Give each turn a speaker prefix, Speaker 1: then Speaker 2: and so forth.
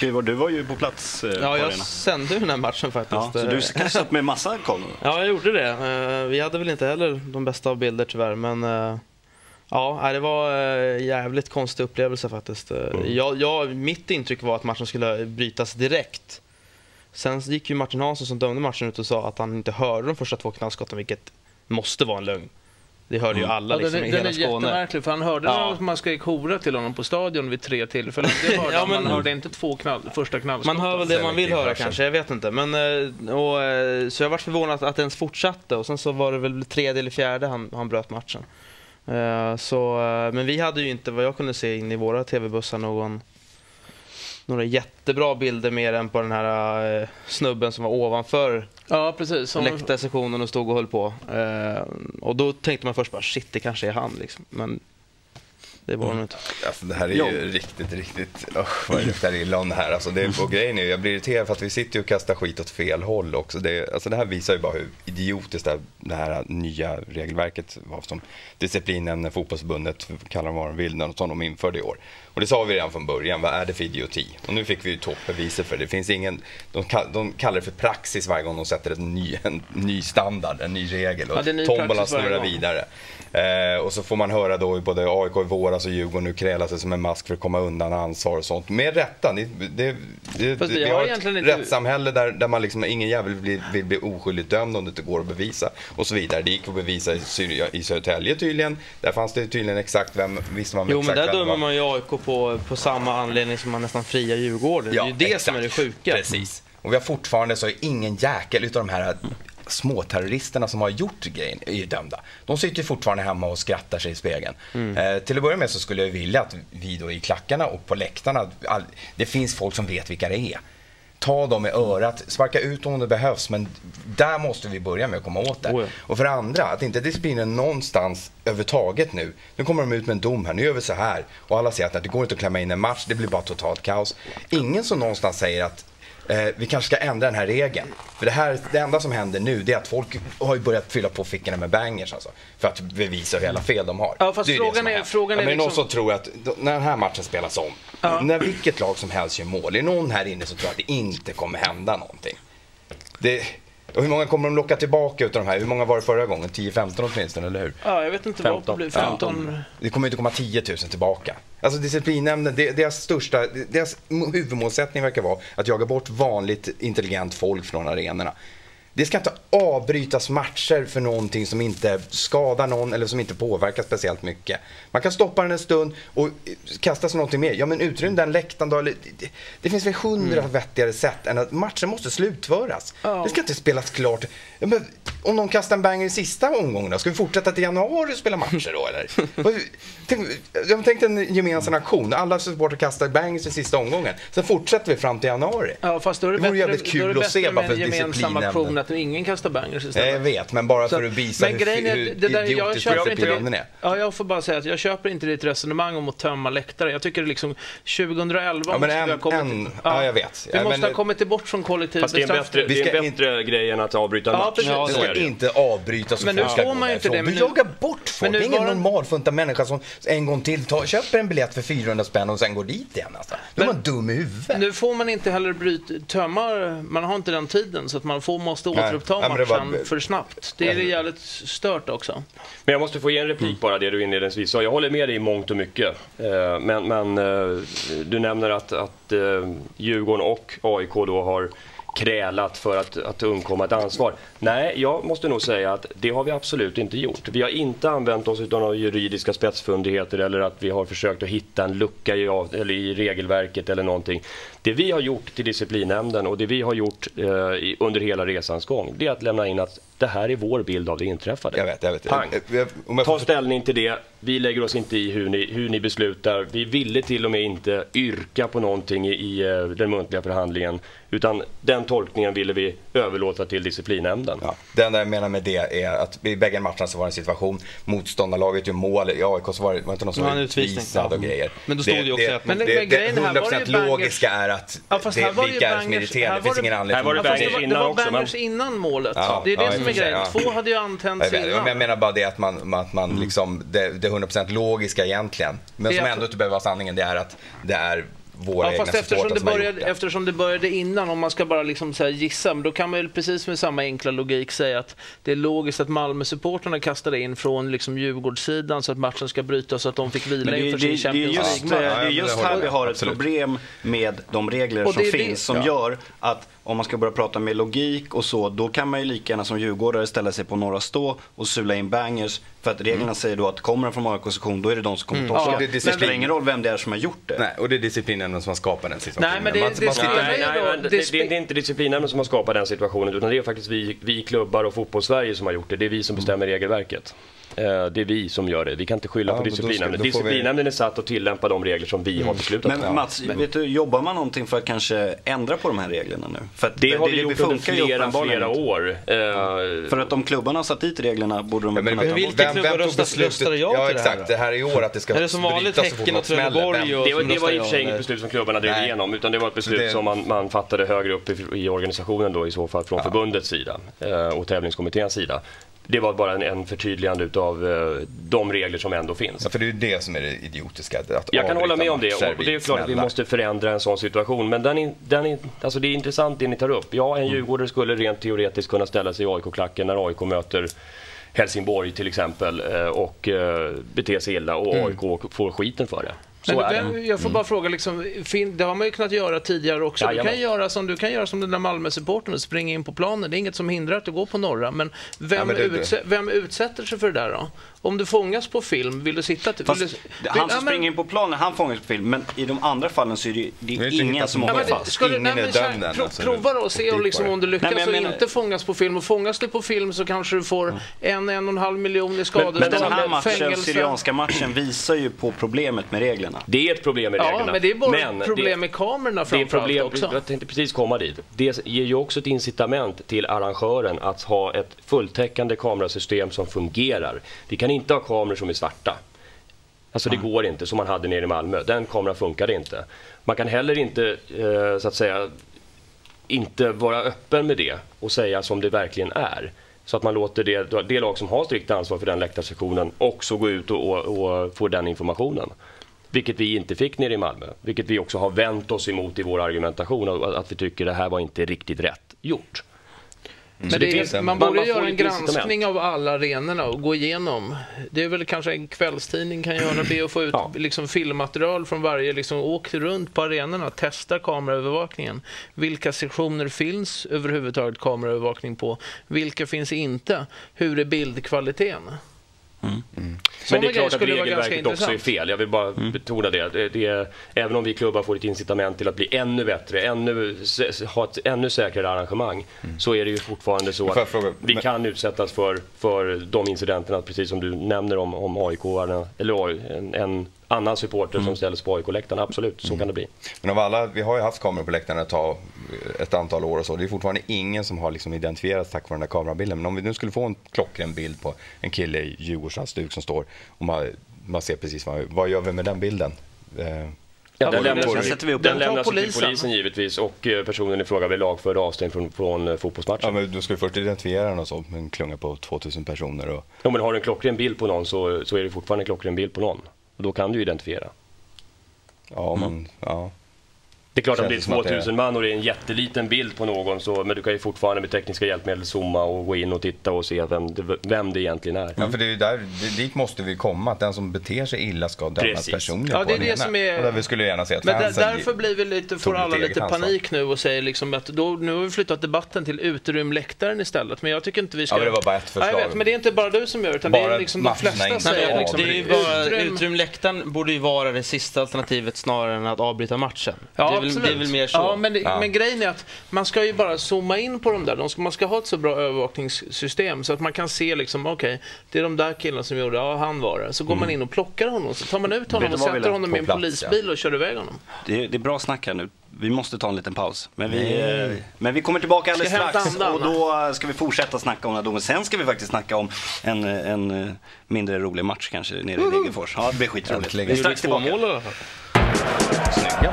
Speaker 1: Skriver, du var ju på plats eh,
Speaker 2: Ja,
Speaker 1: på
Speaker 2: jag
Speaker 1: arenan.
Speaker 2: sände ju den här matchen faktiskt.
Speaker 1: Ja, så du kanske satt med massa koll?
Speaker 2: Ja, jag gjorde det. Eh, Vi hade väl inte heller de bästa av bilder tyvärr, men eh, ja, det var eh, jävligt konstig upplevelse faktiskt. Eh, Jag, jag, mitt intryck var att matchen skulle brytas direkt. Sen gick ju Martin Hansson som dömde matchen ut och sa att han inte hörde de första två knallskotten, vilket måste vara en lögn. Det hörde ju alla
Speaker 3: Ja,
Speaker 2: liksom,
Speaker 3: den,
Speaker 2: i
Speaker 3: är- den
Speaker 2: hela
Speaker 3: är
Speaker 2: Skåne.
Speaker 3: jättemärklig, för han hörde
Speaker 2: Ja.
Speaker 3: när man skrek hora till honom på stadion vid tre tillfällen. Det hörde
Speaker 2: Ja, men-
Speaker 3: man hörde inte två knall, första knallskotten.
Speaker 2: Man hör väl det man vill höra kanske, jag vet inte. Men, eh, och, eh, så jag var förvånad att det ens fortsatte och sen så var det väl tredje eller fjärde han, han bröt matchen. Eh, Så, men vi hade ju inte, vad jag kunde se in i våra tv-bussar, någon, några jättebra bilder mer än på den här eh, snubben som var ovanför
Speaker 3: Ja, precis. Som,
Speaker 2: läktarsektionen och stod och höll på. Eh, Och då tänkte man först bara shit, det kanske är han liksom. Men det var det inte.
Speaker 4: Alltså, det här är ju riktigt, riktigt... Usch, vad det luktar illa om det här. Alltså, det, och grejen är jag blir irriterad för att vi sitter ju och kastar skit åt fel håll också. Det, alltså, det här visar ju bara hur idiotiskt det här, det här nya regelverket var som disciplinen, fotbollsförbundet, kallar de vad de vill, som de införde i år. Och det sa vi redan från början, vad är det för idioti? Och nu fick vi ju toppbeviset för det. Det finns ingen, de, kall, de kallar det för praxis varje gång de sätter en ny, en ny standard, en ny regel. Och
Speaker 3: Ja, är
Speaker 4: tombolan snurrar vidare. Eh, och så får man höra då i både AIK i våras och Djurgården nu kräla sig som en mask för att komma undan ansvar och sånt. Med rätta. Det, det,
Speaker 3: Fast vi
Speaker 4: vi
Speaker 3: har
Speaker 4: ett
Speaker 3: inte-
Speaker 4: rättssamhälle där, där man liksom, ingen jävel vill, vill bli oskyldigt dömd om det inte går att bevisa. Och så vidare. Det gick att bevisa i, Syd- i Södertälje tydligen. Där fanns det tydligen exakt vem, visste man
Speaker 2: Jo, men
Speaker 4: exakt
Speaker 2: där
Speaker 4: det
Speaker 2: dömer man ju AIK på, på samma anledning som man nästan friar Djurgården. det är ju det som är det sjuka.
Speaker 4: Precis. Och vi har fortfarande så ingen jäkel utav de här småterroristerna som har gjort grejen är ju dömda. De sitter ju fortfarande hemma och skrattar sig i spegeln.
Speaker 2: Mm.
Speaker 4: Eh, till att börja med så skulle jag vilja att vi då i klackarna och på läktarna, all, det finns folk som vet vilka det är. Ta dem i örat, sparka ut dem om det behövs, men där måste vi börja med att komma åt det.
Speaker 2: Oh ja.
Speaker 4: Och för det andra, att inte disciplinen någonstans överhuvudtaget nu. Nu kommer de ut med en dom här, nu gör vi så här. Och alla säger att det går inte att klämma in en match, det blir bara totalt kaos. Ingen som någonstans säger att eh, vi kanske ska ändra den här regeln. För det, här, det enda som händer nu det är att folk har ju börjat fylla på fickorna med bangers alltså. För att bevisa hur jävla fel de har.
Speaker 3: Ja, fast
Speaker 4: det ju det
Speaker 3: frågan
Speaker 4: har
Speaker 3: är- frågan
Speaker 4: ja,
Speaker 3: är
Speaker 4: men det är någon
Speaker 3: liksom-
Speaker 4: som tror att då- när den här matchen spelas om, när vilket lag som helst gör mål, är det någon här inne som tror att det inte kommer hända någonting? Det, och hur många kommer de locka tillbaka utav de här? Hur många var det förra gången? 10-15 åtminstone, eller hur?
Speaker 3: Ja, jag vet inte vad det
Speaker 1: 15.
Speaker 3: blir. 15.
Speaker 4: Det kommer inte komma 10 000 tillbaka. Alltså disciplinnämnden, deras största, deras huvudmålsättning verkar vara att jaga bort vanligt intelligent folk från arenorna. Det ska inte avbrytas matcher för någonting som inte skadar någon eller som inte påverkar speciellt mycket. Man kan stoppa den en stund och kasta sig någonting mer. Ja men utrym den läktaren då. Eller, det, det finns väl hundra vettigare sätt än att matchen måste slutföras.
Speaker 3: Ja.
Speaker 4: Det ska inte spelas klart. Men, om någon kastar en banger i sista omgången då? Ska vi fortsätta till januari och spela matcher då eller? Tänk, jag tänkte en gemensam aktion. Alla supportrar kastar bangers i sista omgången. Sen fortsätter vi fram till januari.
Speaker 3: Ja, fast då är det,
Speaker 4: Det vore jävligt
Speaker 3: då
Speaker 4: kul
Speaker 3: är det
Speaker 4: att
Speaker 3: bättre
Speaker 4: se
Speaker 3: med
Speaker 4: bara
Speaker 3: en
Speaker 4: för
Speaker 3: gemensam aktion att ingen kastar bangers istället.
Speaker 4: Jag vet, men bara
Speaker 3: Så-
Speaker 4: för att visa
Speaker 3: men
Speaker 4: hur,
Speaker 3: grejen är,
Speaker 4: hur
Speaker 3: det där, jag
Speaker 4: idiotisk
Speaker 3: köper inte
Speaker 4: disciplinen
Speaker 3: det,
Speaker 4: är.
Speaker 3: ja, jag får bara säga att jag köper inte ditt resonemang om att tömma läktare. Jag tycker liksom 2011
Speaker 4: Ja,
Speaker 3: måste
Speaker 4: men
Speaker 3: vi ha
Speaker 4: en,
Speaker 3: kommit
Speaker 4: en, ja, jag vet.
Speaker 3: Vi
Speaker 4: Ja,
Speaker 3: måste
Speaker 4: men,
Speaker 3: ha kommit bort från kollektiv
Speaker 5: Fast det är en bättre, det är
Speaker 4: ska
Speaker 5: en bättre grej än att avbryta en
Speaker 3: Ja,
Speaker 5: match.
Speaker 4: Ja, ska
Speaker 5: det ju.
Speaker 4: inte avbrytas så
Speaker 3: Men nu
Speaker 4: folk ska
Speaker 3: får
Speaker 4: gå
Speaker 3: man ju inte
Speaker 4: därifrån.
Speaker 3: det,
Speaker 4: Du jagar bort folk.
Speaker 3: Men
Speaker 4: det
Speaker 3: nu
Speaker 4: är ingen
Speaker 3: var det-
Speaker 4: normalfunta människa som en gång till tar, köper en biljett för 400 spänn och sen går dit igen. Alltså. Då är
Speaker 3: Men-
Speaker 4: man dum i huvudet.
Speaker 3: Nu får man inte heller bryta, tömma, man har inte den tiden så att man får, måste
Speaker 4: Nej.
Speaker 3: återuppta
Speaker 4: Ja, men det var-
Speaker 3: matchen för snabbt. Det är jävligt stört också.
Speaker 5: Men jag måste få ge en replik bara, det du inledningsvis sa. Jag håller med dig i mångt och mycket. Eh, Men, men eh, du nämner att, att eh, Djurgården och AIK då har krälat för att, att undkomma ett ansvar. Nej, jag måste nog säga att det har vi absolut inte gjort. Vi har inte använt oss av några juridiska spetsfundigheter eller att vi har försökt att hitta en lucka i, av- eller i regelverket eller någonting. Det vi har gjort till disciplinnämnden och det vi har gjort eh, under hela resans gång, det är att lämna in att det här är vår bild av det inträffade.
Speaker 4: Jag vet, jag vet.
Speaker 5: Pang.
Speaker 4: Jag- jag- om jag
Speaker 5: Ta ställning till det. Vi lägger oss inte i hur ni, hur ni beslutar. Vi ville till och med inte yrka på någonting i, i eh, den muntliga förhandlingen. Utan den tolkningen ville vi överlåta till disciplinnämnden.
Speaker 4: Ja, det enda jag menar med det är att i bägge matcherna så var det en situation, motståndarlaget gjorde mål, i AIK så var det, var det inte någon som var utvisad och grejer.
Speaker 2: Men då stod det ju också att-
Speaker 3: Men det-
Speaker 4: det,
Speaker 3: men
Speaker 4: det,
Speaker 3: grejen här var det ju
Speaker 4: 100%
Speaker 3: bangers-
Speaker 4: logiska är att
Speaker 3: Ja, fast
Speaker 4: det,
Speaker 3: det
Speaker 4: är det som irriterade? Det finns
Speaker 3: det-
Speaker 4: ingen anledning
Speaker 5: här var det
Speaker 3: det
Speaker 5: bangers
Speaker 3: var, det
Speaker 5: innan
Speaker 3: var bangers innan målet.
Speaker 4: Ja,
Speaker 3: det är det
Speaker 4: ja,
Speaker 3: som är grejen.
Speaker 4: ja.
Speaker 3: Två hade ju antänts innan.
Speaker 4: jag menar bara det att man, att man liksom, det, det 100% logiska egentligen, men som ändå inte behöver vara sanningen, det är att det är våra
Speaker 3: Ja,
Speaker 4: egna
Speaker 3: fast eftersom det, började,
Speaker 4: det.
Speaker 3: eftersom det började innan, om man ska bara liksom så här gissa, men då kan man väl precis med samma enkla logik säga att det är logiskt att Malmö-supportrarna kastade in från liksom Djurgårdssidan så att matchen ska brytas så att de fick vila
Speaker 1: det,
Speaker 3: inför
Speaker 1: det,
Speaker 3: sin
Speaker 1: det, är
Speaker 3: Champions
Speaker 1: just,
Speaker 3: League-match.
Speaker 1: det
Speaker 4: Ja,
Speaker 1: är just
Speaker 4: det
Speaker 1: här vi har ett
Speaker 4: Absolut.
Speaker 1: problem med de regler
Speaker 3: Och
Speaker 1: som
Speaker 3: det är det-
Speaker 1: finns som
Speaker 4: ja.
Speaker 1: gör att om man ska börja prata med logik och så, då kan man ju lika gärna som djurgårdare ställa sig på norra stå och sula in bangers. För att reglerna säger då att kommer den från AIK-sektion, då är det de som kommer torska.
Speaker 4: Mm. Ja, det är
Speaker 1: det spelar ingen roll vem det är som har gjort det.
Speaker 4: Nej, och det är disciplinnämnen som har skapat den situationen.
Speaker 3: Nej, men det-
Speaker 4: man,
Speaker 3: det
Speaker 4: man
Speaker 3: spelar-
Speaker 4: sitter-
Speaker 5: Nej,
Speaker 3: ju
Speaker 5: nej,
Speaker 3: då-
Speaker 5: men
Speaker 3: det
Speaker 5: det, det,
Speaker 3: spe-
Speaker 5: det är inte disciplinnämnden som har skapat den situationen utan det är faktiskt vi, vi klubbar och fotbollssverige som har gjort det. Det är vi som bestämmer regelverket. Eh, Det är vi som gör det. Vi kan inte skylla
Speaker 4: Ja,
Speaker 5: på disciplinnämnden.
Speaker 4: får vi-
Speaker 5: Disciplinnämnden är satt att tillämpa de regler som vi har beslutat.
Speaker 1: Men Mats, vet du, jobbar man någonting för att kanske ändra på de här reglerna nu? För att
Speaker 5: Det har vi
Speaker 1: det
Speaker 5: gjort under
Speaker 1: funkar ju
Speaker 5: flera, flera år. Eh,
Speaker 1: För att om klubbarna har satt dit reglerna borde de
Speaker 4: Ja,
Speaker 1: väl
Speaker 4: men
Speaker 1: kunna ta
Speaker 2: Vilka
Speaker 4: vem-
Speaker 2: klubbar
Speaker 4: vem tog
Speaker 2: röstar-
Speaker 4: beslutet?
Speaker 2: röstade ja
Speaker 4: Ja,
Speaker 2: till det här
Speaker 4: exakt. Det här är i år att det ska
Speaker 2: Är det som vanligt
Speaker 4: brytas så fort
Speaker 2: Häcken
Speaker 4: något
Speaker 2: och
Speaker 4: smäller.
Speaker 2: Trelleborg och-
Speaker 5: Det var, det i och för sig
Speaker 2: ja,
Speaker 5: inget beslut som klubbarna drev igenom utan det var ett beslut
Speaker 4: det-
Speaker 5: som man, man fattade högre upp i, i organisationen då i så fall från förbundets sida eh, och tävlingskommitténs sida. Det var bara en, en förtydligande utav eh, de regler som ändå finns.
Speaker 4: Ja, för det är det som är det idiotiska. Att
Speaker 5: Jag kan hålla med om det och det är klart att vi måste förändra en sån situation. Men den är, den är, alltså det är intressant det ni tar upp. Ja, en djurgårdare skulle rent teoretiskt kunna ställa sig i AIK-klacken när AIK möter Helsingborg till exempel eh, och eh, bete sig illa och AIK får skiten för det. Så
Speaker 3: Men
Speaker 5: är det.
Speaker 3: jag får bara fråga, liksom, det har man ju kunnat göra tidigare också. Du kan, göra som, du kan göra som den där Malmö-supporten och springa in på planen. Det är inget som hindrar att du går på norra. Men vem,
Speaker 4: Ja, men det-
Speaker 3: utse, vem utsätter sig för det där då? Om du fångas på film, vill du sitta... Vill
Speaker 1: Fast
Speaker 3: du,
Speaker 1: han
Speaker 3: vill-
Speaker 1: som
Speaker 3: ja, men-
Speaker 1: springer in på planen, han fångas på film. Men i de andra fallen så är det, det är ingen som.
Speaker 3: Ja,
Speaker 1: åker
Speaker 3: men
Speaker 1: fast.
Speaker 3: det, du,
Speaker 4: Ingen
Speaker 3: nej,
Speaker 4: är
Speaker 3: men,
Speaker 4: dömd än,
Speaker 3: pro,
Speaker 4: alltså.
Speaker 3: prova då och se om, liksom, om du lyckas
Speaker 1: Nej, men
Speaker 3: och inte fångas på film. Och fångas du på film så kanske du får en, en och en halv miljon i
Speaker 1: Men
Speaker 3: skadestånd,
Speaker 1: den här matchen,
Speaker 3: fängelse.
Speaker 1: Syrianska matchen, visar ju på problemet med reglerna.
Speaker 5: Det är ett problem med
Speaker 3: Ja,
Speaker 5: reglerna.
Speaker 3: men det är bara
Speaker 5: Men
Speaker 3: problem
Speaker 5: det,
Speaker 3: med kamerorna
Speaker 5: det är
Speaker 3: framförallt
Speaker 5: problem,
Speaker 3: också.
Speaker 5: Jag tänkte precis komma dit. Det ger ju också ett incitament till arrangören att ha ett fulltäckande kamerasystem som fungerar. Vi kan inte ha kameror som är svarta. Alltså det går inte som man hade nere i Malmö. Den kameran funkade inte. Man kan heller inte eh, så att säga inte vara öppen med det och säga som det verkligen är. Så att man låter det, det lag som har strikt ansvar för den läktarsektionen också gå ut och, och, och få den informationen. Vilket vi inte fick nere i Malmö. Vilket vi också har vänt oss emot i vår argumentation. Att vi tycker det här var inte riktigt rätt gjort.
Speaker 3: Men
Speaker 5: Så
Speaker 3: det
Speaker 5: det
Speaker 3: man borde
Speaker 5: man
Speaker 3: göra en granskning av alla arenorna och gå igenom. Det är väl kanske en kvällstidning kan göra, be att få ut
Speaker 5: Ja.
Speaker 3: liksom, filmmaterial från varje, liksom, åk runt på arenorna, testa kameraövervakningen. Vilka sektioner finns överhuvudtaget kameraövervakning på? Vilka finns inte? Hur är bildkvaliteten?
Speaker 5: Men det är klart att regelverket också är fel. Jag vill bara betona det. det, det är, även om vi klubbar får ett incitament till att bli ännu bättre, ännu, ha ett ännu säkrare arrangemang, så är det ju fortfarande så att
Speaker 4: fråga,
Speaker 5: vi
Speaker 4: men-
Speaker 5: kan utsättas för, för de incidenterna, precis som du nämner om, om aik eller en, en annan supporter som ställs på AIK-läktarna. Absolut, så kan det bli.
Speaker 4: Men av alla, vi har ju haft kameror på läktarna ett, tag, ett antal år och så. Det är fortfarande ingen som har liksom identifierats tack vare den där kamerabilden. Men om vi nu skulle få en klockren bild på en kille i Djurgårdshalsduk som står och man, man ser precis vad, vad gör vi med den bilden? Eh,
Speaker 5: Ja, den
Speaker 3: men
Speaker 5: lämnas,
Speaker 1: den sätter vi upp.
Speaker 5: den
Speaker 3: Den
Speaker 5: lämnas ju till
Speaker 3: polisen.
Speaker 5: polisen givetvis och eh, personen i fråga blir lagförd och avstängd från, från eh, fotbollsmatchen.
Speaker 4: ja, men då ska vi först identifiera den och så, med en klunga på 2000 personer. Och,
Speaker 5: Ja, men har du en klockren bild på någon så, så är det fortfarande en klockren bild på någon. Och då kan du identifiera.
Speaker 4: ja, man, ja.
Speaker 5: Det är klart att det
Speaker 4: det är-
Speaker 5: 2000 man och det är en jätteliten bild på någon så, men du kan ju fortfarande med tekniska hjälpmedel zooma och gå in och titta och se vem det, vem det egentligen är.
Speaker 4: Ja, för det är där, det, dit måste vi komma, att den som beter sig illa ska dömas
Speaker 5: Precis.
Speaker 4: personligen
Speaker 3: Ja, det är det som är-
Speaker 4: Och där vi skulle gärna se att
Speaker 3: Men där, därför blir vi lite, får alla lite
Speaker 4: ansvar.
Speaker 3: panik nu och säger liksom att då, nu har vi flyttat debatten till uterymläktaren istället. Men jag tycker inte vi ska...
Speaker 4: Ja, det var bara ett
Speaker 3: Ja, jag
Speaker 4: förslag.
Speaker 3: vet, men det är inte bara du som gör det, utan det
Speaker 4: Bara
Speaker 3: är liksom de flesta
Speaker 4: inte
Speaker 3: säger liksom,
Speaker 2: det är ju bara,
Speaker 3: utrym-
Speaker 2: utrymläktaren borde ju vara det sista alternativet snarare än att avbryta matchen.
Speaker 3: Ja,
Speaker 2: det, är väl,
Speaker 3: absolut.
Speaker 2: det är väl mer så.
Speaker 3: Ja, men, det,
Speaker 4: Ja.
Speaker 3: men grejen är att man ska ju bara zooma in på de där. De ska, man ska ha ett så bra övervakningssystem så att man kan se liksom, okej, det är de där killarna som gjorde, ja han var det. Så går man in och plockar honom, så tar man ut honom och sätter honom i en
Speaker 4: plats,
Speaker 3: polisbil och kör iväg honom.
Speaker 1: Det är, det är bra snack här nu. Vi måste ta en liten paus. Men vi, eh, men vi kommer tillbaka alldeles strax.
Speaker 3: andan,
Speaker 1: Och då ska vi fortsätta snacka om den här domen. Sen ska vi faktiskt snacka om en, eh, en eh, mindre rolig match kanske nere i Degerfors. Ja, det blir skitroligt. Vi är strax
Speaker 2: två
Speaker 1: tillbaka.
Speaker 4: Snygga.